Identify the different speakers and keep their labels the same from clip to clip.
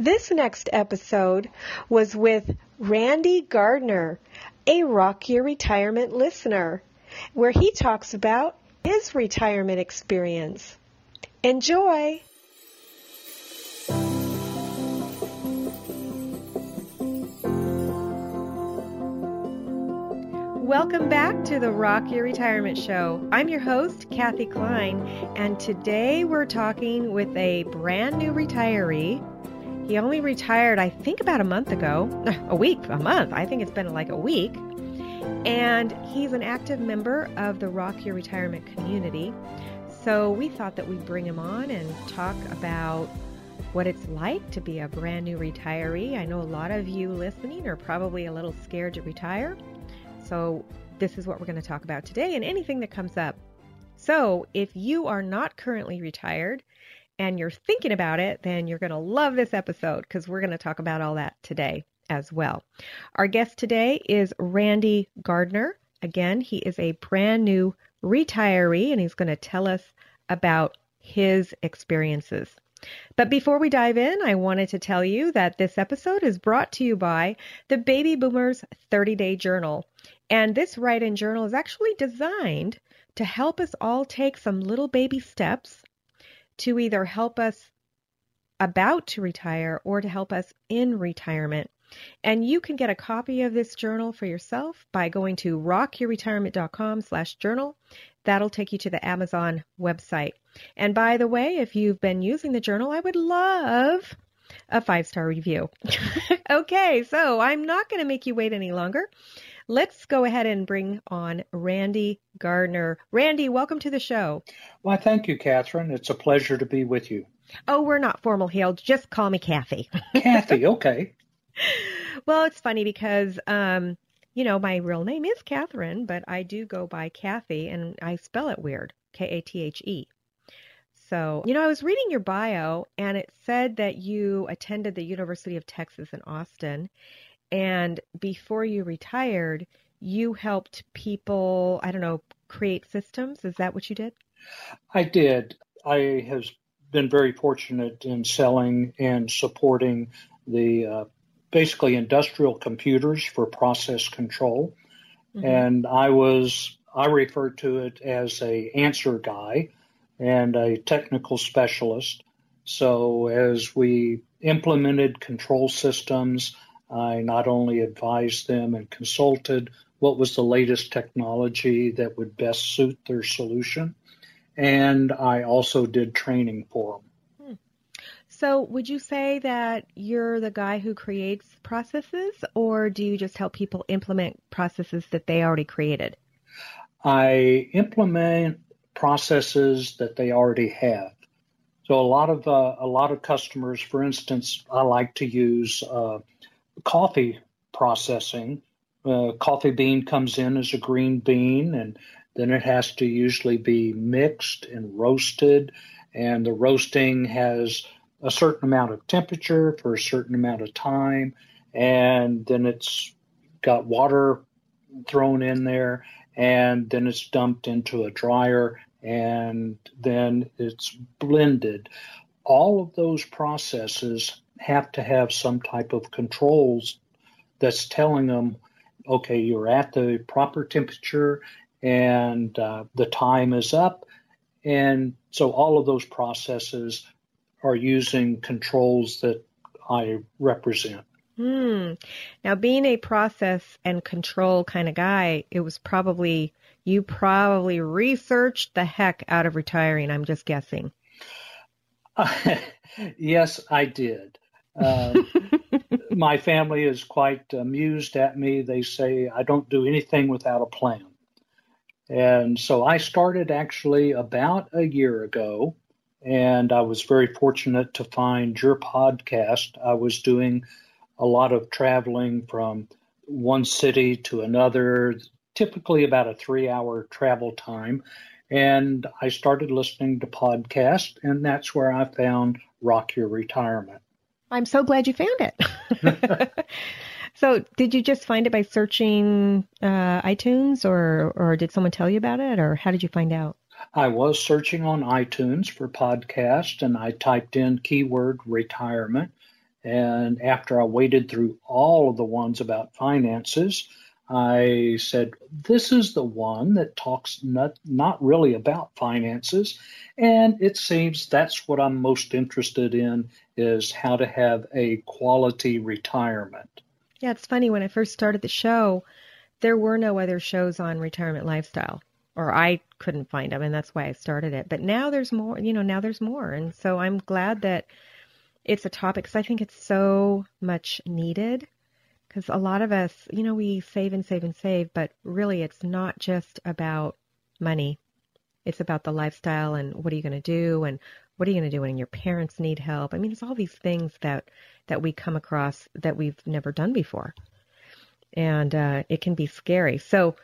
Speaker 1: This next episode was with Randy Gardner, a Rock Your Retirement listener, where he talks about his retirement experience. Enjoy! Welcome back to the Rock Your Retirement Show. I'm your host, Kathe Kline, and today we're talking with a brand new retiree he only retired, I think, about a month ago. A week, a month. I think it's been like a week. And he's an active member of the Rock Your Retirement community. So we thought that we'd bring him on and talk about what it's like to be a brand new retiree. I know a lot of you listening are probably a little scared to retire. So this is what we're going to talk about today and anything that comes up. So if you are not currently retired, and you're thinking about it, then you're going to love this episode because we're going to talk about all that today as well. Our guest today is Randy Gardner. Again, he is a brand new retiree and he's going to tell us about his experiences. But before we dive in, I wanted to tell you that this episode is brought to you by the Baby Boomers 30 Day Journal. And this write in journal is actually designed to help us all take some little baby steps to either help us about to retire or to help us in retirement. And you can get a copy of this journal for yourself by going to rockyourretirement.com slash journal. That'll take you to the Amazon website. And by the way, if you've been using the journal, I would love a five star review. okay, so I'm not going to make you wait any longer. Let's go ahead and bring on Randy Gardner. Randy, welcome to the show.
Speaker 2: Well, thank you, Catherine. It's a pleasure to be with you.
Speaker 1: Oh, we're not formal hailed. Just call me Kathe.
Speaker 2: Kathe, okay.
Speaker 1: well, it's funny because, um, you know, my real name is Catherine, but I do go by Kathe, and I spell it weird K A T H E. So, you know, I was reading your bio, and it said that you attended the University of Texas in Austin and before you retired, you helped people, I don't know, create systems. Is that what you did?
Speaker 2: I did. I have been very fortunate in selling and supporting the uh, basically industrial computers for process control. Mm-hmm. And I was, I refer to it as a answer guy and a technical specialist. So as we implemented control systems, I not only advised them and consulted what was the latest technology that would best suit their solution, and I also did training for them. Hmm.
Speaker 1: So, would you say that you're the guy who creates processes, or do you just help people implement processes that they already created?
Speaker 2: I implement processes that they already have. So a lot of uh, a lot of customers, for instance, I like to use uh, coffee processing. Uh, coffee bean comes in as a green bean, and then it has to usually be mixed and roasted. And the roasting has a certain amount of temperature for a certain amount of time, and then it's got water thrown in there, and then it's dumped into a dryer, and then it's blended. All of those processes have to have some type of controls that's telling them, okay, you're at the proper temperature and uh, the time is up. And so all of those processes are using controls that I represent.
Speaker 1: Hmm. Now, being a process and control kind of guy, it was probably, you probably researched the heck out of retiring. I'm just guessing.
Speaker 2: yes, I did. Uh, my family is quite amused at me. They say I don't do anything without a plan. And so I started actually about a year ago, and I was very fortunate to find your podcast. I was doing a lot of traveling from one city to another, typically about a three hour travel time. And I started listening to podcasts, and that's where I found Rock Your Retirement.
Speaker 1: I'm so glad you found it. so, did you just find it by searching uh, iTunes, or or did someone tell you about it, or how did you find out?
Speaker 2: I was searching on iTunes for podcast, and I typed in keyword retirement, and after I waded through all of the ones about finances, I said, This is the one that talks not, not really about finances. And it seems that's what I'm most interested in is how to have a quality retirement.
Speaker 1: Yeah, it's funny. When I first started the show, there were no other shows on retirement lifestyle, or I couldn't find them, and that's why I started it. But now there's more, you know, now there's more. And so I'm glad that it's a topic because I think it's so much needed. Because a lot of us, you know, we save and save and save, but really it's not just about money. It's about the lifestyle and what are you going to do and what are you going to do when your parents need help. I mean, it's all these things that that we come across that we've never done before, and uh, it can be scary. So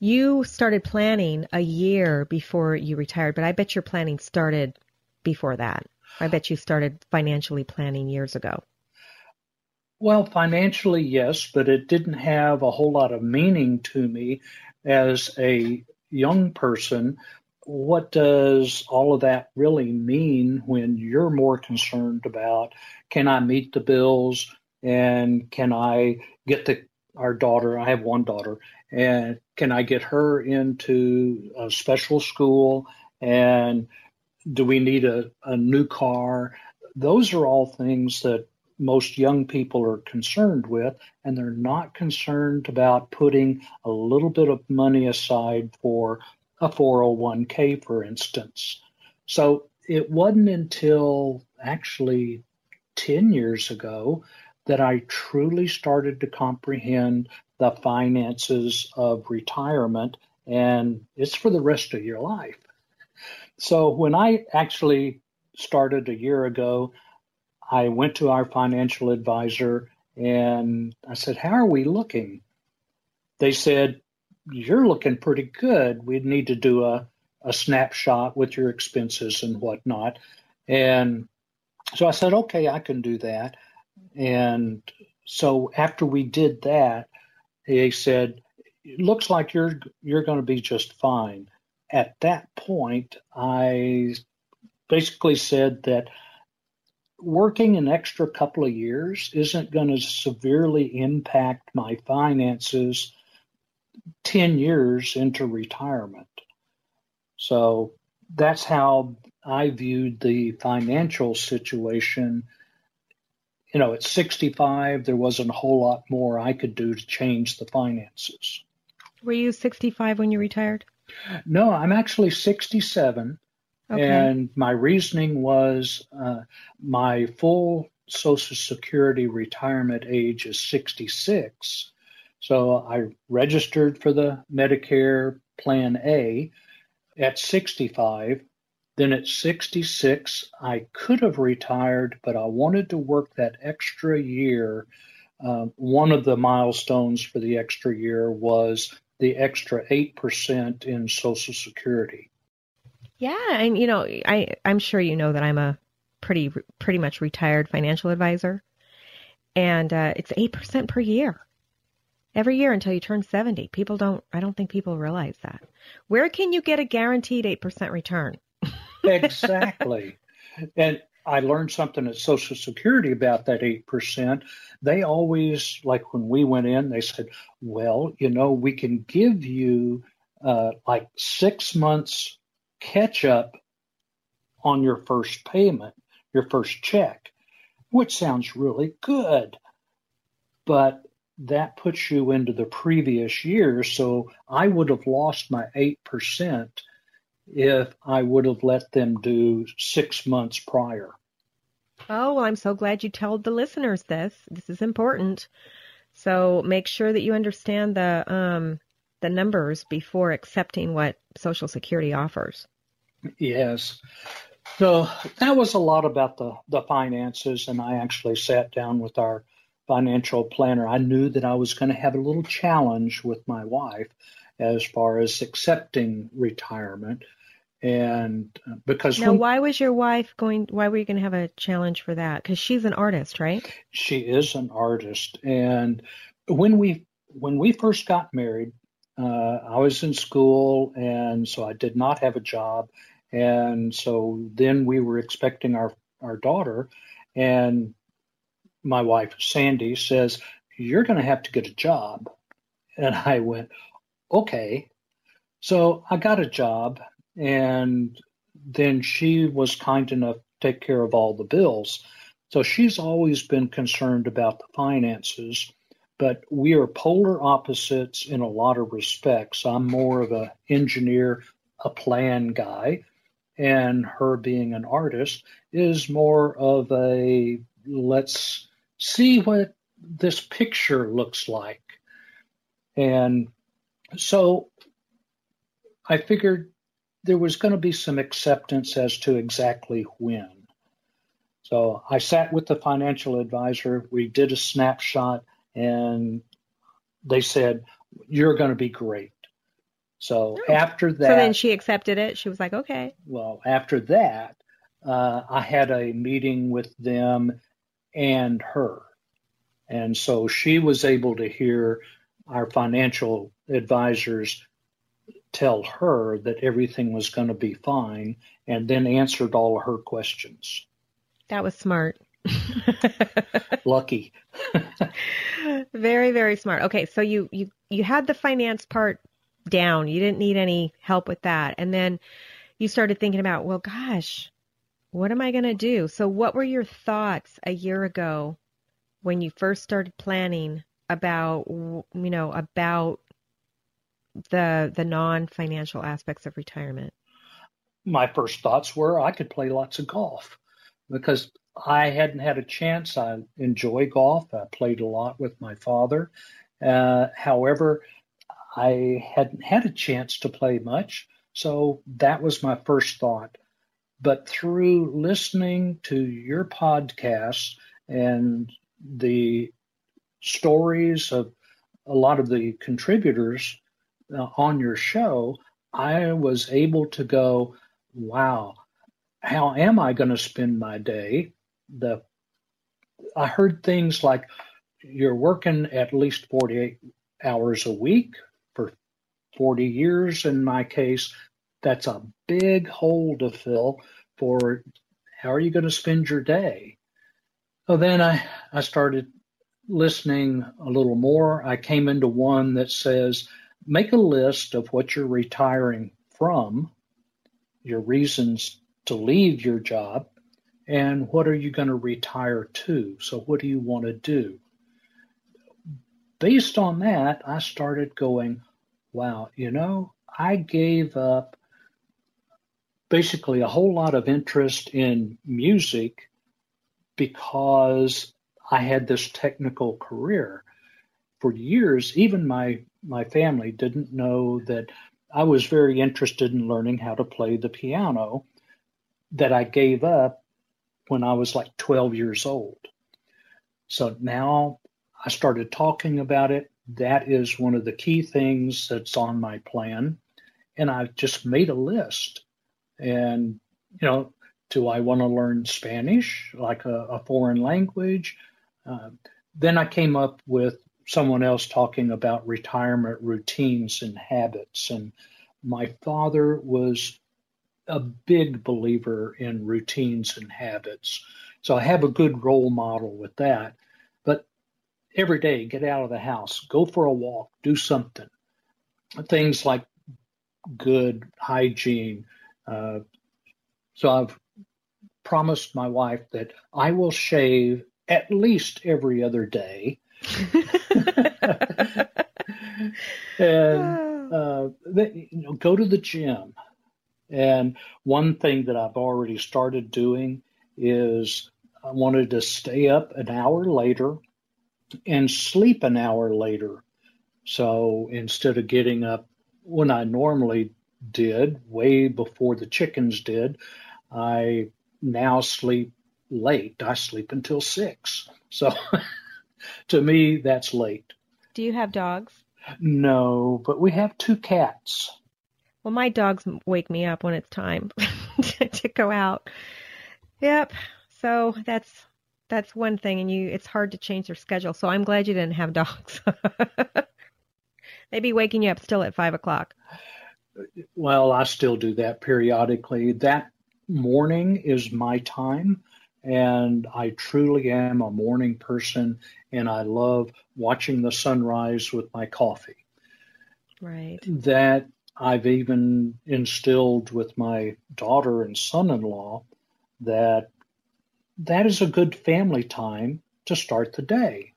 Speaker 1: you started planning a year before you retired, but I bet your planning started before that. I bet you started financially planning years ago.
Speaker 2: Well, financially, yes, but it didn't have a whole lot of meaning to me as a young person. What does all of that really mean when you're more concerned about can I meet the bills and can I get the our daughter? I have one daughter, and can I get her into a special school and do we need a, a new car? Those are all things that most young people are concerned with, and they're not concerned about putting a little bit of money aside for a 401k, for instance. So it wasn't until actually 10 years ago that I truly started to comprehend the finances of retirement, and it's for the rest of your life. So when I actually started a year ago, I went to our financial advisor and I said, How are we looking? They said, You're looking pretty good. We'd need to do a, a snapshot with your expenses and whatnot. And so I said, Okay, I can do that. And so after we did that, they said, It looks like you're you're going to be just fine at that point, I basically said that working an extra couple of years isn't going to severely impact my finances 10 years into retirement. So that's how I viewed the financial situation. You know, at 65, there wasn't a whole lot more I could do to change the finances.
Speaker 1: Were you 65 when you retired?
Speaker 2: No, I'm actually 67. And my reasoning was uh, my full Social Security retirement age is 66. So I registered for the Medicare Plan A at 65. Then at 66, I could have retired, but I wanted to work that extra year. Uh, one of the milestones for the extra year was the extra 8% in Social Security.
Speaker 1: Yeah, and you know, I I'm sure you know that I'm a pretty pretty much retired financial advisor, and uh, it's eight percent per year. every year until you turn 70. People don't, I don't think people realize that. Where can you get a guaranteed 8% return?
Speaker 2: exactly. And I learned something at Social Security about that 8%. They always, like when we went in, they said, well, you know, we can give you uh, like six months catch up on your first payment, your first check, which sounds really good. But that puts you into the previous year. So I would have lost my 8% if I would have let them do six months prior.
Speaker 1: Oh, well, I'm so glad you told the listeners this. This is important. So make sure that you understand the um, the numbers before accepting what Social Security offers.
Speaker 2: Yes. So that was a lot about the, the finances, and I actually sat down with our financial planner. I knew that I was going to have a little challenge with my wife as far as accepting retirement. And uh, because
Speaker 1: now, when, why was your wife going? Why were you going to have a challenge for that? Because she's an artist, right?
Speaker 2: She is an artist, and when we when we first got married, uh, I was in school, and so I did not have a job, and so then we were expecting our our daughter, and my wife Sandy says, "You're going to have to get a job," and I went, "Okay." So I got a job, and then she was kind enough to take care of all the bills. So she's always been concerned about the finances, but we are polar opposites in a lot of respects. I'm more of an engineer, a plan guy, and her being an artist is more of a let's see what this picture looks like. And so I figured there was going to be some acceptance as to exactly when. So I sat with the financial advisor. We did a snapshot, and they said, You're going to be great. So oh. after that.
Speaker 1: So then she accepted it. She was like, Okay.
Speaker 2: Well, after that, uh, I had a meeting with them and her. And so she was able to hear our financial advisors tell her that everything was going to be fine and then answered all of her questions.
Speaker 1: That was smart.
Speaker 2: Lucky.
Speaker 1: very very smart. Okay, so you you you had the finance part down. You didn't need any help with that. And then you started thinking about, well gosh, what am I going to do? So what were your thoughts a year ago when you first started planning about you know about the the non-financial aspects of retirement?
Speaker 2: My first thoughts were I could play lots of golf because I hadn't had a chance. I enjoy golf. I played a lot with my father. Uh, however, I hadn't had a chance to play much, so that was my first thought. But through listening to your podcast and the stories of a lot of the contributors uh, on your show, I was able to go, wow, how am I going to spend my day? The I heard things like you're working at least 48 hours a week for 40 years in my case. That's a big hole to fill for how are you going to spend your day? So then I, I started listening a little more. I came into one that says make a list of what you're retiring from, your reasons to leave your job, and what are you going to retire to? So, what do you want to do? Based on that, I started going, wow, you know, I gave up basically a whole lot of interest in music because I had this technical career. For years, even my my family didn't know that I was very interested in learning how to play the piano that I gave up when I was like 12 years old. So now I started talking about it. That is one of the key things that's on my plan. And I've just made a list. And, you know, do I want to learn Spanish, like a, a foreign language? Uh, then I came up with someone else talking about retirement routines and habits. And my father was a big believer in routines and habits. So I have a good role model with that. But every day, get out of the house, go for a walk, do something. Things like good hygiene. Uh, so I've promised my wife that I will shave at least every other day. and uh, you know, go to the gym. And one thing that I've already started doing is I wanted to stay up an hour later and sleep an hour later. So instead of getting up when I normally did, way before the chickens did, I now sleep late. I sleep until six. So to me, that's late.
Speaker 1: Do you have dogs?
Speaker 2: No, but we have two cats.
Speaker 1: Well, my dogs wake me up when it's time to go out. Yep. So that's that's one thing, and you it's hard to change their schedule. So I'm glad you didn't have dogs. They'd be waking you up still at five o'clock.
Speaker 2: Well, I still do that periodically. That morning is my time, and I truly am a morning person, and I love watching the sunrise with my coffee.
Speaker 1: Right.
Speaker 2: That I've even instilled with my daughter and son-in-law that that is a good family time to start the day.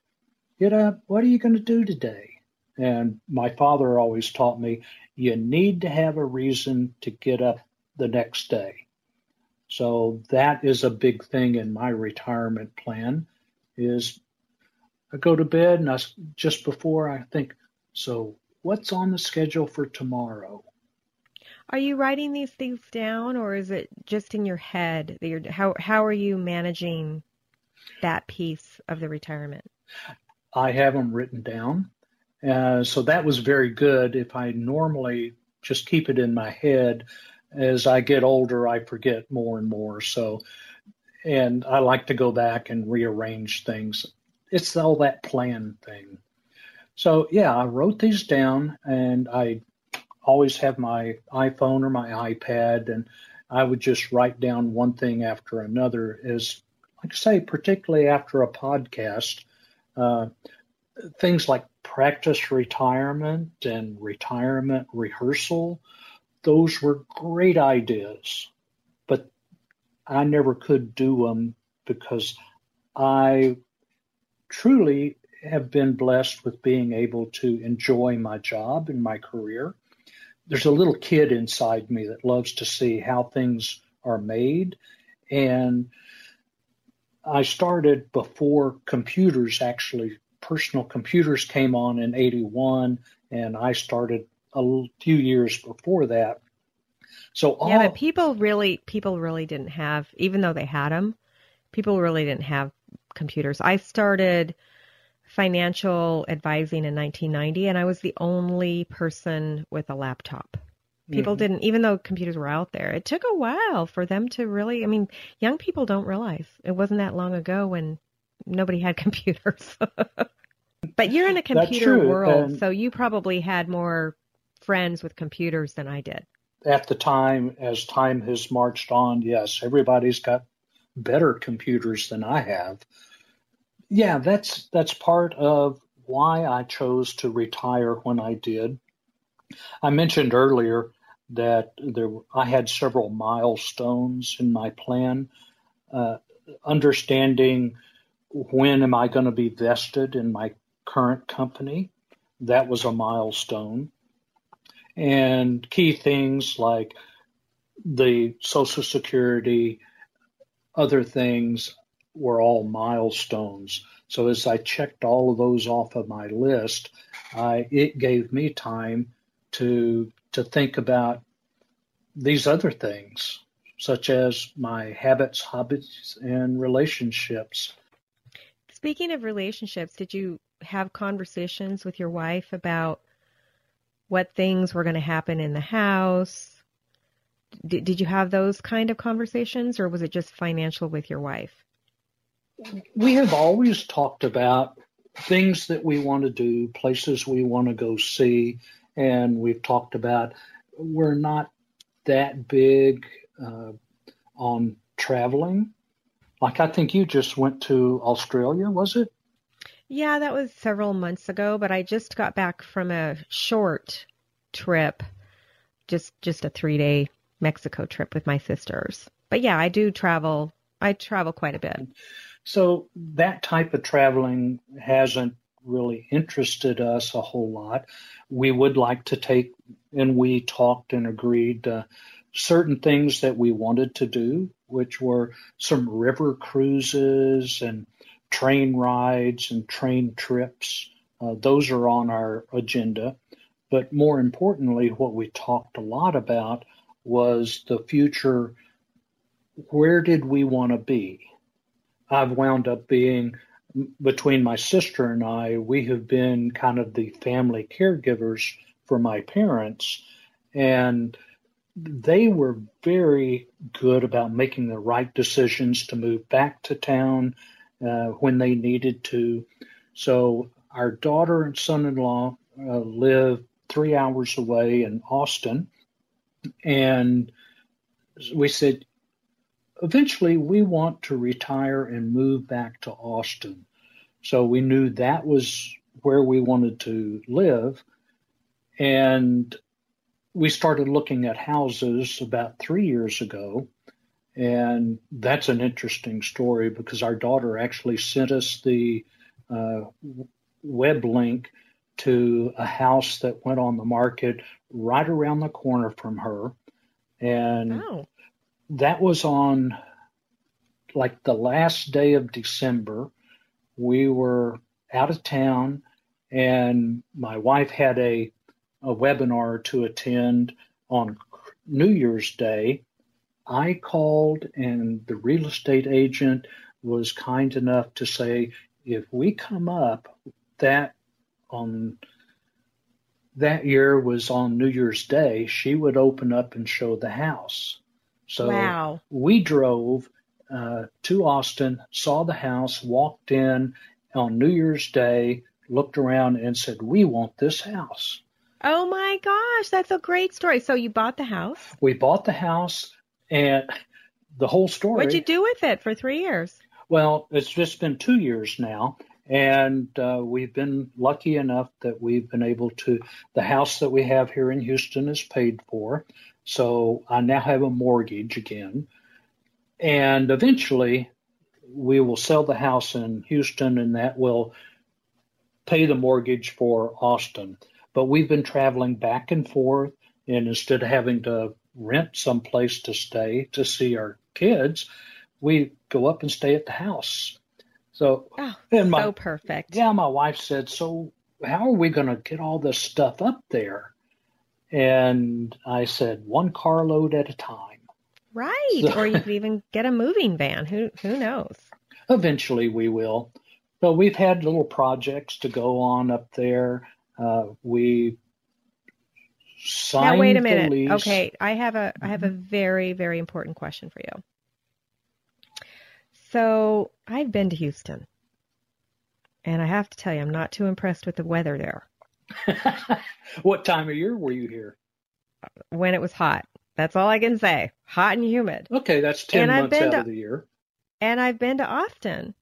Speaker 2: Get up. What are you going to do today? And my father always taught me you need to have a reason to get up the next day. So that is a big thing in my retirement plan is I go to bed and I, just before I think, so what's on the schedule for tomorrow?
Speaker 1: Are you writing these things down or is it just in your head that you're how how are you managing that piece of the retirement?
Speaker 2: I have them written down. Uh, so that was very good. If I normally just keep it in my head, as I get older, I forget more and more. So, and I like to go back and rearrange things. It's all that plan thing. So, yeah, I wrote these down and I always have my iPhone or my iPad, and I would just write down one thing after another. Is like I say, particularly after a podcast, uh, things like practice retirement and retirement rehearsal, those were great ideas, but I never could do them because I truly have been blessed with being able to enjoy my job and my career. There's a little kid inside me that loves to see how things are made. And I started before computers actually personal computers came on in 81 and I started a few years before that. So all,
Speaker 1: yeah, but people really people really didn't have even though they had them, people really didn't have computers. I started financial advising in 1990 and I was the only person with a laptop. People mm-hmm. didn't even though computers were out there. It took a while for them to really I mean, young people don't realize it wasn't that long ago when nobody had computers. but you're in a computer world, so you probably had more friends with computers than I did.
Speaker 2: At the time, as time has marched on, yes, everybody's got better computers than I have. Yeah, that's that's part of why I chose to retire when I did. I mentioned earlier that there I had several milestones in my plan. Uh, understanding when am I going to be vested in my current company. That was a milestone. And key things like the Social Security, other things were all milestones. So as I checked all of those off of my list, it gave me time to to think about these other things, such as my habits, hobbies, and relationships.
Speaker 1: Speaking of relationships, did you have conversations with your wife about what things were going to happen in the house? D- did you have those kind of conversations, or was it just financial with your wife?
Speaker 2: We have always talked about things that we want to do, places we want to go see, and we've talked about we're not that big uh, on traveling. Like I think you just went to Australia, was it?
Speaker 1: Yeah, that was several months ago, but I just got back from a short trip, just just a 3-day Mexico trip with my sisters. But yeah, I do travel. I travel quite a bit.
Speaker 2: So that type of traveling hasn't really interested us a whole lot. We would like to take, and we talked and agreed uh, certain things that we wanted to do, which were some river cruises and train rides and train trips. Uh, those are on our agenda. But more importantly, what we talked a lot about was the future. Where did we want to be? I've wound up being between my sister and I, we have been kind of the family caregivers for my parents. And they were very good about making the right decisions to move back to town uh, when they needed to. So our daughter and son-in-law uh, live three hours away in Austin, and we said, eventually we want to retire and move back to Austin. So we knew that was where we wanted to live. And we started looking at houses about three years ago. And that's an interesting story because our daughter actually sent us the uh, web link to a house that went on the market right around the corner from her. And oh that was on like the last day of December. We were out of town, and my wife had a, a webinar to attend on New Year's Day. I called, and the real estate agent was kind enough to say, if we come up, that on that year was on New Year's Day, she would open up and show the house. So wow. we drove uh, to Austin, saw the house, walked in on New Year's Day, looked around, and said, "We want this house."
Speaker 1: Oh my gosh, that's a great story. So you bought the house?
Speaker 2: We bought the house, and the whole story.
Speaker 1: What'd you do with it for three years?
Speaker 2: Well, it's just been two years now, and uh, we've been lucky enough that we've been able to. The house that we have here in Houston is paid for. So I now have a mortgage again. And eventually we will sell the house in Houston and that will pay the mortgage for Austin. But we've been traveling back and forth and instead of having to rent some place to stay to see our kids, we go up and stay at the house. So,
Speaker 1: oh, and my, so perfect.
Speaker 2: Yeah, my wife said, so how are we going to get all this stuff up there? And I said, one carload at a time.
Speaker 1: Right. So, or you could even get a moving van. Who who knows?
Speaker 2: Eventually we will. But we've had little projects to go on up there. Uh, we signed
Speaker 1: now wait a minute. Okay, I have a I have a mm-hmm. very very important question for you. So I've been to Houston, and I have to tell you, I'm not too impressed with the weather there.
Speaker 2: what time of year were you here?
Speaker 1: When it was hot. That's all I can say. Hot and humid.
Speaker 2: Okay, that's 10 and months out to, of the year.
Speaker 1: And I've been to Austin.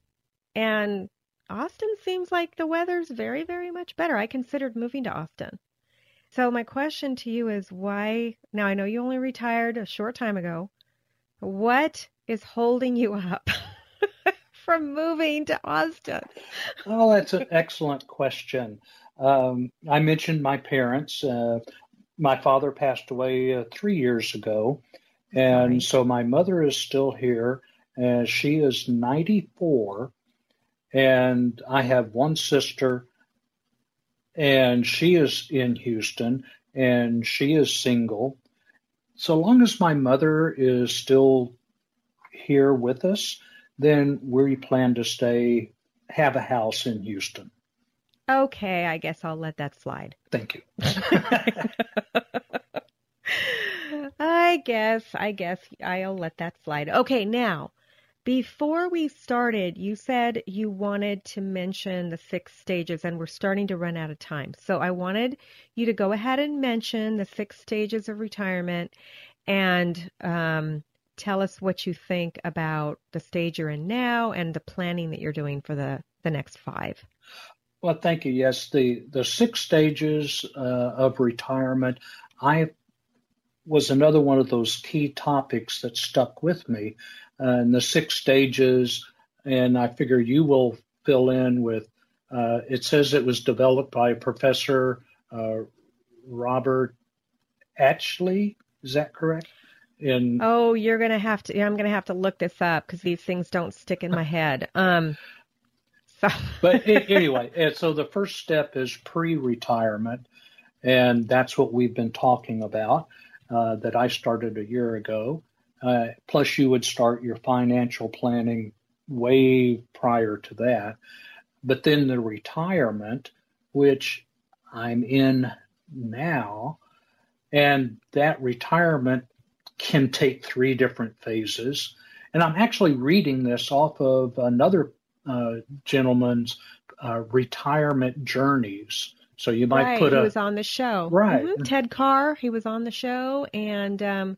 Speaker 1: And Austin seems like the weather's very, very much better. I considered moving to Austin. So my question to you is why now I know you only retired a short time ago. What is holding you up from moving to Austin?
Speaker 2: Oh, that's an excellent question. Um, I mentioned my parents. Uh, my father passed away uh, three years ago, and so my mother is still here, and she is 94, and I have one sister, and she is in Houston, and she is single. So long as my mother is still here with us, then we plan to stay, have a house in Houston.
Speaker 1: Okay, I guess I'll let that slide.
Speaker 2: Thank you.
Speaker 1: I guess, I guess I'll let that slide. Okay, now, Before we started, you said you wanted to mention the six stages, and we're starting to run out of time. So I wanted you to go ahead and mention the six stages of retirement and um, tell us what you think about the stage you're in now and the planning that you're doing for the, the next five.
Speaker 2: Well, thank you. Yes, the, the six stages uh, of retirement, I was another one of those key topics that stuck with me and the six stages. And I figure you will fill in with. Uh, it says it was developed by Professor uh, Robert Atchley. Is that correct?
Speaker 1: In oh, you're gonna have to. I'm gonna have to look this up because these things don't stick in my head. Um.
Speaker 2: but anyway, and so the first step is pre-retirement, and that's what we've been talking about. Uh, that I started a year ago, uh, plus, you would start your financial planning way prior to that. But then the retirement, which I'm in now, and that retirement can take three different phases. And I'm actually reading this off of another gentleman's uh, retirement journeys. So you might
Speaker 1: right,
Speaker 2: put
Speaker 1: a.
Speaker 2: He
Speaker 1: was on the show.
Speaker 2: Right.
Speaker 1: Mm-hmm. Ted Carr, he was on the show. And um,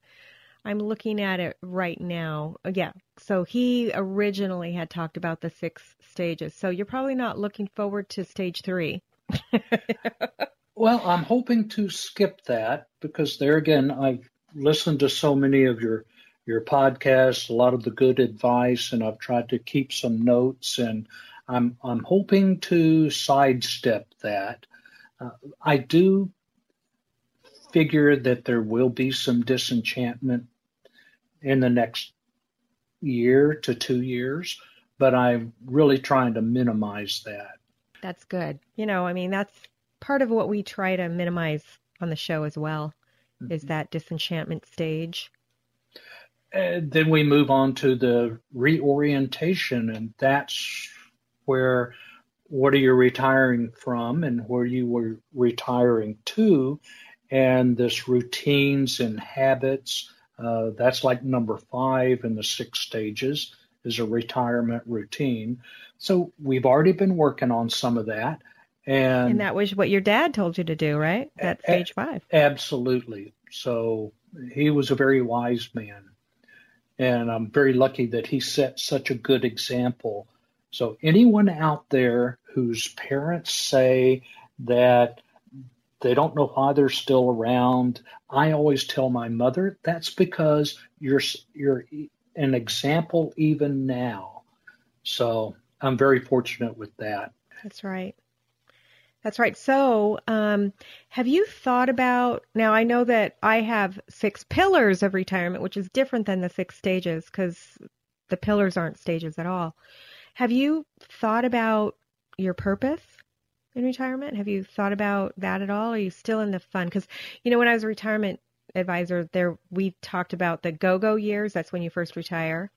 Speaker 1: I'm looking at it right now. Uh, yeah. So he originally had talked about the six stages. So you're probably not looking forward to stage three.
Speaker 2: well, I'm hoping to skip that because there again, I've listened to so many of your your podcast, a lot of the good advice, and I've tried to keep some notes, and I'm I'm hoping to sidestep that. Uh, I do figure that there will be some disenchantment in the next year to two years, but I'm really trying to minimize that.
Speaker 1: That's good. You know, I mean, that's part of what we try to minimize on the show as well, mm-hmm. is that disenchantment stage.
Speaker 2: And then we move on to the reorientation, and that's where what are you retiring from and where you were retiring to, and this routines and habits uh, that's like number five in the six stages is a retirement routine. So we've already been working on some of that. And,
Speaker 1: and that was what your dad told you to do, right? At stage five.
Speaker 2: Absolutely. So he was a very wise man. And I'm very lucky that he set such a good example. So anyone out there whose parents say that they don't know why they're still around. I always tell my mother that's because you're you're an example even now. So I'm very fortunate with that.
Speaker 1: That's right. That's right. So, um, have you thought about now? I know that I have six pillars of retirement, which is different than the six stages because the pillars aren't stages at all. Have you thought about your purpose? in retirement? Have you thought about that at all? Are you still in the fun? Because you know, when I was a retirement advisor, there we talked about the go-go years. That's when you first retire,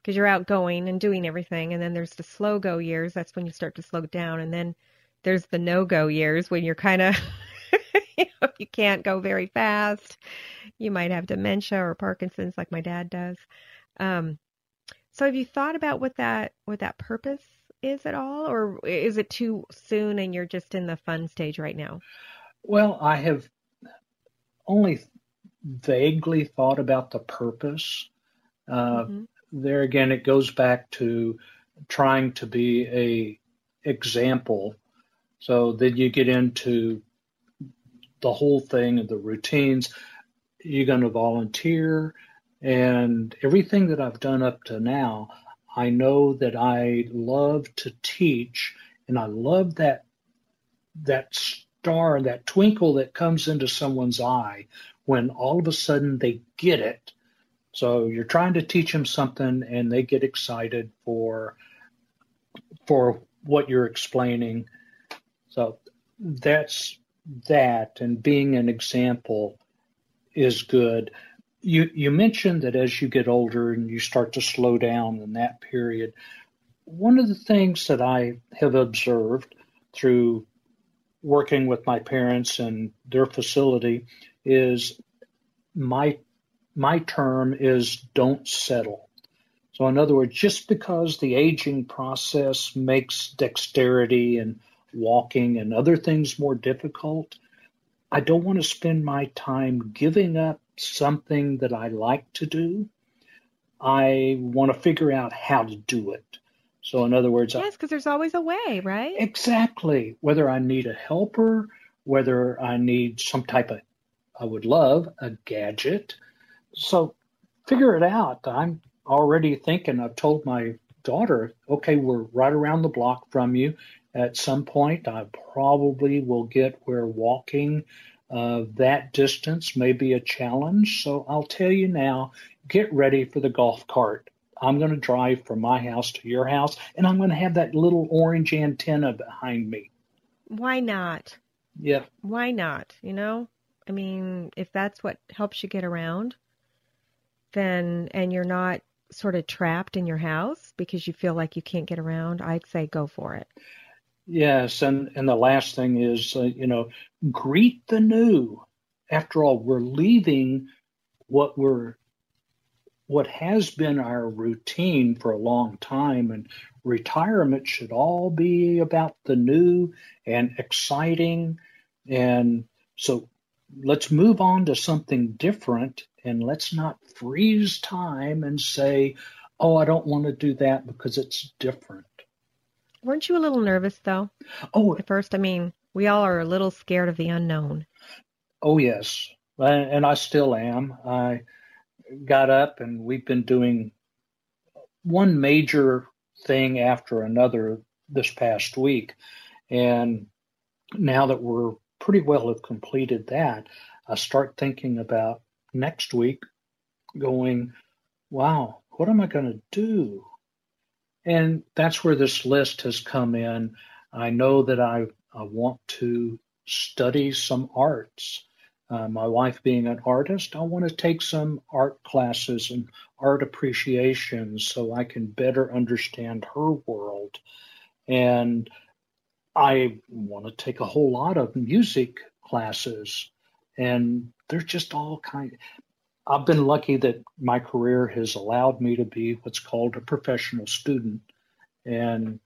Speaker 1: because you're outgoing and doing everything. And then there's the slow-go years. That's when you start to slow down. And then there's the no-go years when you're kind of you, know, you can't go very fast. You might have dementia or Parkinson's, like my dad does. Um, so have you thought about what that what that purpose is at all, or is it too soon and you're just in the fun stage right now?
Speaker 2: Well, I have only vaguely thought about the purpose. Uh, mm-hmm. There again, it goes back to trying to be a example. So then you get into the whole thing of the routines. You're going to volunteer, and everything that I've done up to now, I know that I love to teach and I love that that star, that twinkle that comes into someone's eye when all of a sudden they get it. So you're trying to teach them something and they get excited for for what you're explaining. So that's that and being an example is good. You you mentioned that as you get older and you start to slow down in that period, one of the things that I have observed through working with my parents and their facility is my my term is don't settle. So in other words, just because the aging process makes dexterity and walking and other things more difficult, I don't want to spend my time giving up something that I like to do. I want to figure out how to do it. So, in other words,
Speaker 1: yes, because there's always a way, right?
Speaker 2: Exactly. Whether I need a helper, whether I need some type of, I would love a gadget. So, figure it out. I'm already thinking, I've told my daughter, okay, we're right around the block from you. At some point, I probably will get where walking uh, that distance may be a challenge. So I'll tell you now, get ready for the golf cart. I'm going to drive from my house to your house, and I'm going to have that little orange antenna behind me.
Speaker 1: Why not?
Speaker 2: Yeah.
Speaker 1: Why not? You know, I mean, if that's what helps you get around, then, and you're not sort of trapped in your house because you feel like you can't get around, I'd say go for it.
Speaker 2: Yes, and and the last thing is, uh, you know, greet the new. After all, we're leaving what we're what has been our routine for a long time, and retirement should all be about the new and exciting. And so let's move on to something different and let's not freeze time and say, oh, I don't want to do that because it's different.
Speaker 1: Weren't you a little nervous though?
Speaker 2: Oh,
Speaker 1: at first, I mean, we all are a little scared of the unknown.
Speaker 2: Oh, yes. And I still am. I got up and we've been doing one major thing after another this past week. And now that we're pretty well have completed that, I start thinking about next week going, wow, what am I going to do? And that's where this list has come in. I know that I, I want to study some arts. Uh, my wife being an artist, I want to take some art classes and art appreciation so I can better understand her world. And I want to take a whole lot of music classes, and they're just all kind. I've been lucky that my career has allowed me to be what's called a professional student. And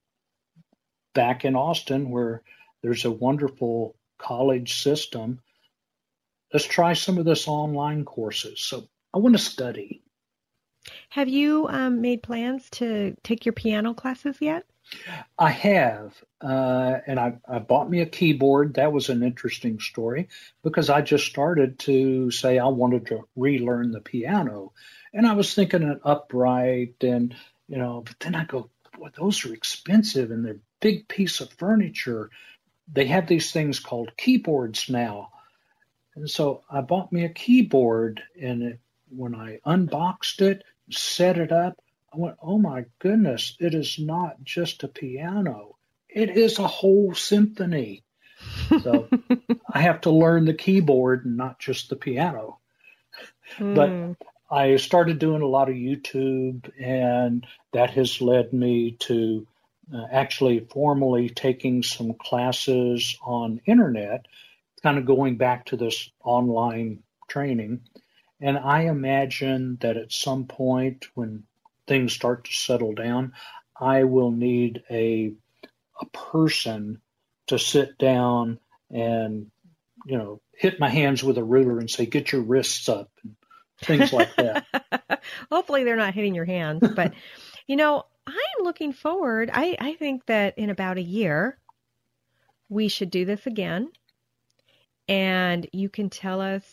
Speaker 2: back in Austin, where there's a wonderful college system, let's try some of this online courses. So I want to study.
Speaker 1: Have you um, made plans to take your piano classes yet?
Speaker 2: I have, uh, and I, I bought me a keyboard. That was an interesting story because I just started to say I wanted to relearn the piano, and I was thinking an upright, and you know, but then I go, boy, those are expensive, and they're big piece of furniture. They have these things called keyboards now, and so I bought me a keyboard, and it, when I unboxed it, set it up, I went, oh my goodness, it is not just a piano. It is a whole symphony. So I have to learn the keyboard and not just the piano. Mm. But hmm. I started doing a lot of YouTube, and that has led me to uh, actually formally taking some classes on internet, kind of going back to this online training. And I imagine that at some point when things start to settle down, I will need a a person to sit down and you know hit my hands with a ruler and say get your wrists up and things like that.
Speaker 1: Hopefully they're not hitting your hands, but you know I'm looking forward. I I think that in about a year we should do this again, and you can tell us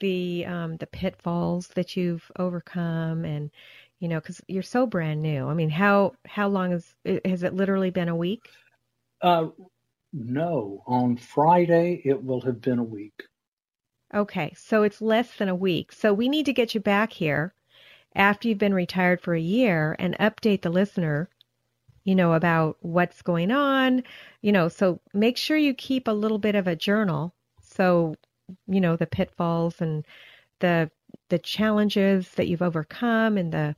Speaker 1: the um, the pitfalls that you've overcome and you know, because you're so brand new. I mean, how how long has has it literally been a week?
Speaker 2: Uh, no, on Friday it will have been a week.
Speaker 1: Okay, so it's less than a week. So we need to get you back here after you've been retired for a year and update the listener, you know, about what's going on. You know, so make sure you keep a little bit of a journal. So, you know, the pitfalls and the the challenges that you've overcome and the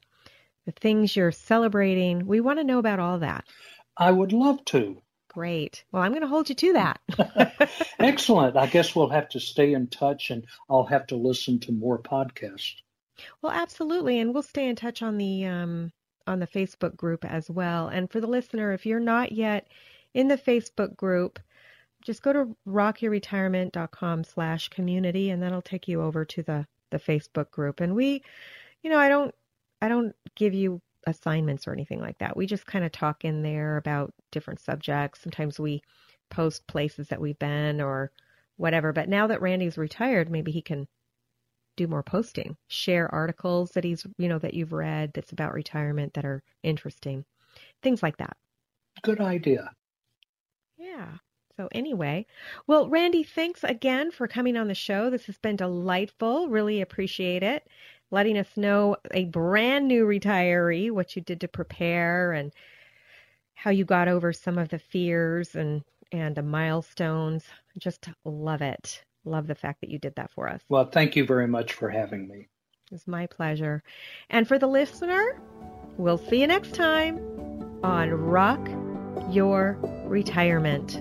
Speaker 1: the things you're celebrating. We want to know about all that.
Speaker 2: I would love to.
Speaker 1: Great. Well, I'm going to hold you to that.
Speaker 2: Excellent. I guess we'll have to stay in touch and I'll have to listen to more podcasts.
Speaker 1: Well, absolutely. And we'll stay in touch on the um, on the Facebook group as well. And for the listener, if you're not yet in the Facebook group, just go to rockyourretirement.com slash community and that'll take you over to the, the Facebook group. And we, you know, I don't, I don't give you assignments or anything like that. We just kind of talk in there about different subjects. Sometimes we post places that we've been or whatever. But now that Randy's retired, maybe he can do more posting, share articles that he's, you know, that you've read that's about retirement that are interesting. Things like that.
Speaker 2: Good idea.
Speaker 1: Yeah. So anyway, well, Randy, thanks again for coming on the show. This has been delightful. Really appreciate it. Letting us know a brand new retiree what you did to prepare and how you got over some of the fears and and the milestones. Just love it. Love the fact that you did that for us.
Speaker 2: Well, thank you very much for having me.
Speaker 1: It's my pleasure. And for the listener, we'll see you next time on Rock Your Retirement.